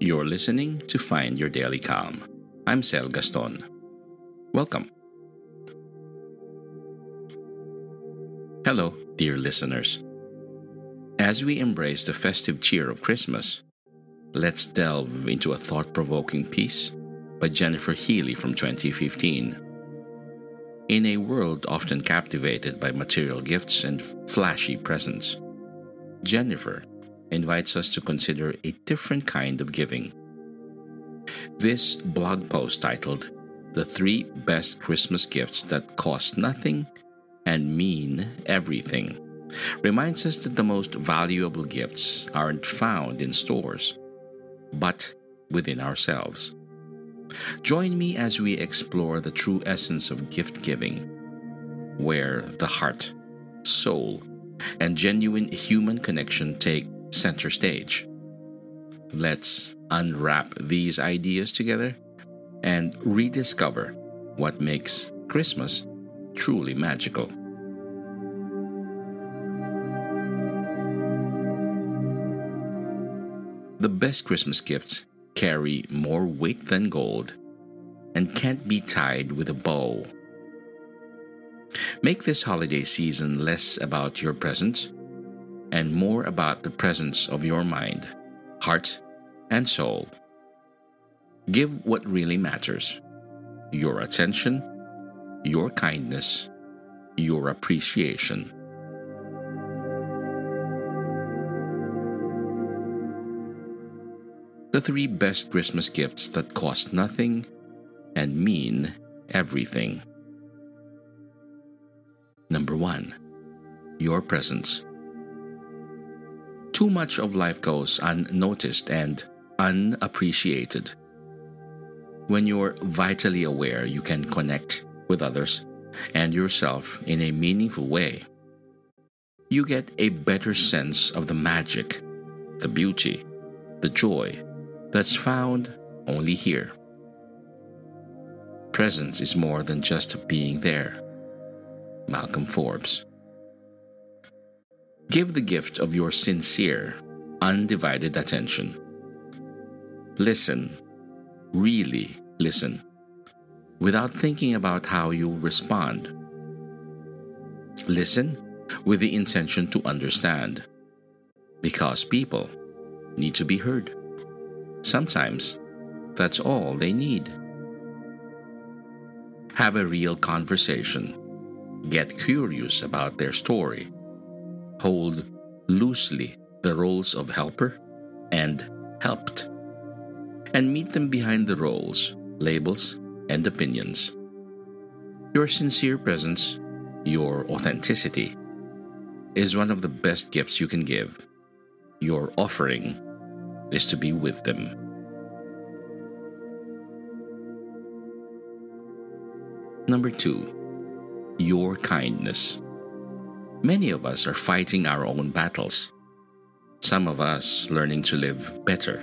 You're listening to Find Your Daily Calm. I'm Sel Gaston. Welcome. Hello, dear listeners. As we embrace the festive cheer of Christmas, let's delve into a thought provoking piece by Jennifer Healy from 2015. In a world often captivated by material gifts and flashy presents, Jennifer invites us to consider a different kind of giving. This blog post titled The Three Best Christmas Gifts That Cost Nothing and Mean Everything reminds us that the most valuable gifts aren't found in stores, but within ourselves. Join me as we explore the true essence of gift giving, where the heart, soul, and genuine human connection take center stage. Let's unwrap these ideas together and rediscover what makes Christmas truly magical. The best Christmas gifts carry more weight than gold and can't be tied with a bow. Make this holiday season less about your presents and more about the presence of your mind, heart, and soul. Give what really matters your attention, your kindness, your appreciation. The three best Christmas gifts that cost nothing and mean everything. Number one, your presence. Too much of life goes unnoticed and unappreciated. When you're vitally aware, you can connect with others and yourself in a meaningful way. You get a better sense of the magic, the beauty, the joy that's found only here. Presence is more than just being there. Malcolm Forbes. Give the gift of your sincere, undivided attention. Listen, really listen, without thinking about how you'll respond. Listen with the intention to understand, because people need to be heard. Sometimes that's all they need. Have a real conversation. Get curious about their story hold loosely the roles of helper and helped, and meet them behind the roles, labels, and opinions. Your sincere presence, your authenticity, is one of the best gifts you can give. Your offering is to be with them. Number two, your kindness. Many of us are fighting our own battles. Some of us learning to live better.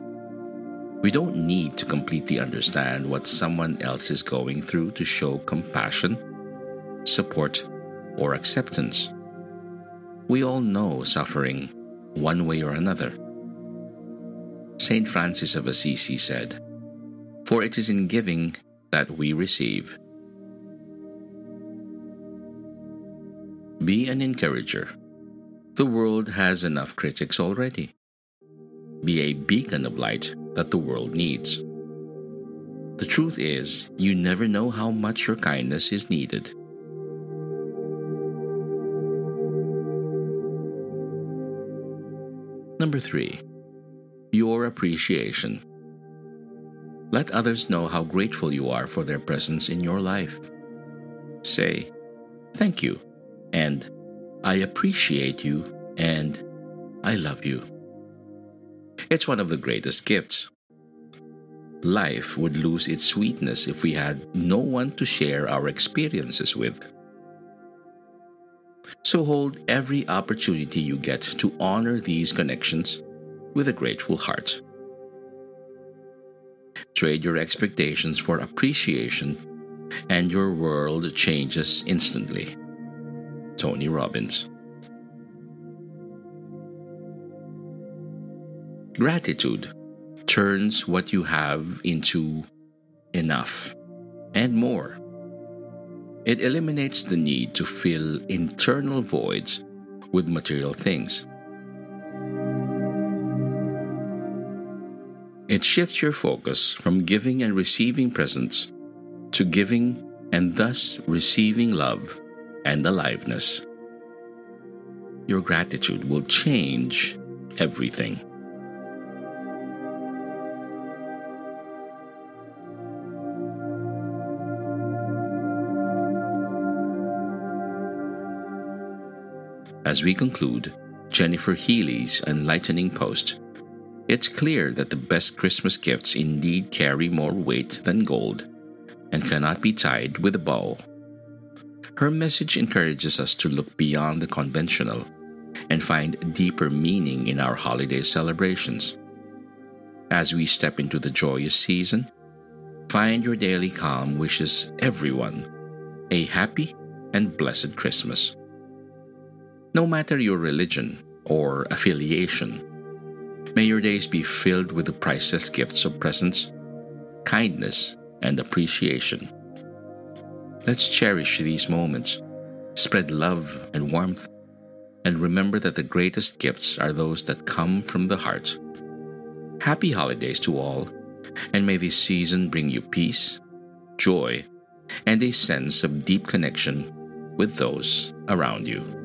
We don't need to completely understand what someone else is going through to show compassion, support, or acceptance. We all know suffering one way or another. St. Francis of Assisi said, For it is in giving that we receive. Be an encourager. The world has enough critics already. Be a beacon of light that the world needs. The truth is, you never know how much your kindness is needed. Number three, your appreciation. Let others know how grateful you are for their presence in your life. Say, Thank you and I appreciate you and I love you. It's one of the greatest gifts. Life would lose its sweetness if we had no one to share our experiences with. So hold every opportunity you get to honor these connections with a grateful heart. Trade your expectations for appreciation, and your world changes instantly. Tony Robbins. Gratitude turns what you have into enough and more. It eliminates the need to fill internal voids with material things. It shifts your focus from giving and receiving presents to giving and thus receiving love and aliveness. Your gratitude will change everything. As we conclude Jennifer Healy's enlightening post, it's clear that the best Christmas gifts indeed carry more weight than gold and cannot be tied with a bow. Her message encourages us to look beyond the conventional and find deeper meaning in our holiday celebrations. As we step into the joyous season, find your daily calm wishes everyone a happy and blessed Christmas. No matter your religion or affiliation, may your days be filled with the priceless gifts of presence, kindness, and appreciation. Let's cherish these moments, spread love and warmth, and remember that the greatest gifts are those that come from the heart. Happy holidays to all, and may this season bring you peace, joy, and a sense of deep connection with those around you.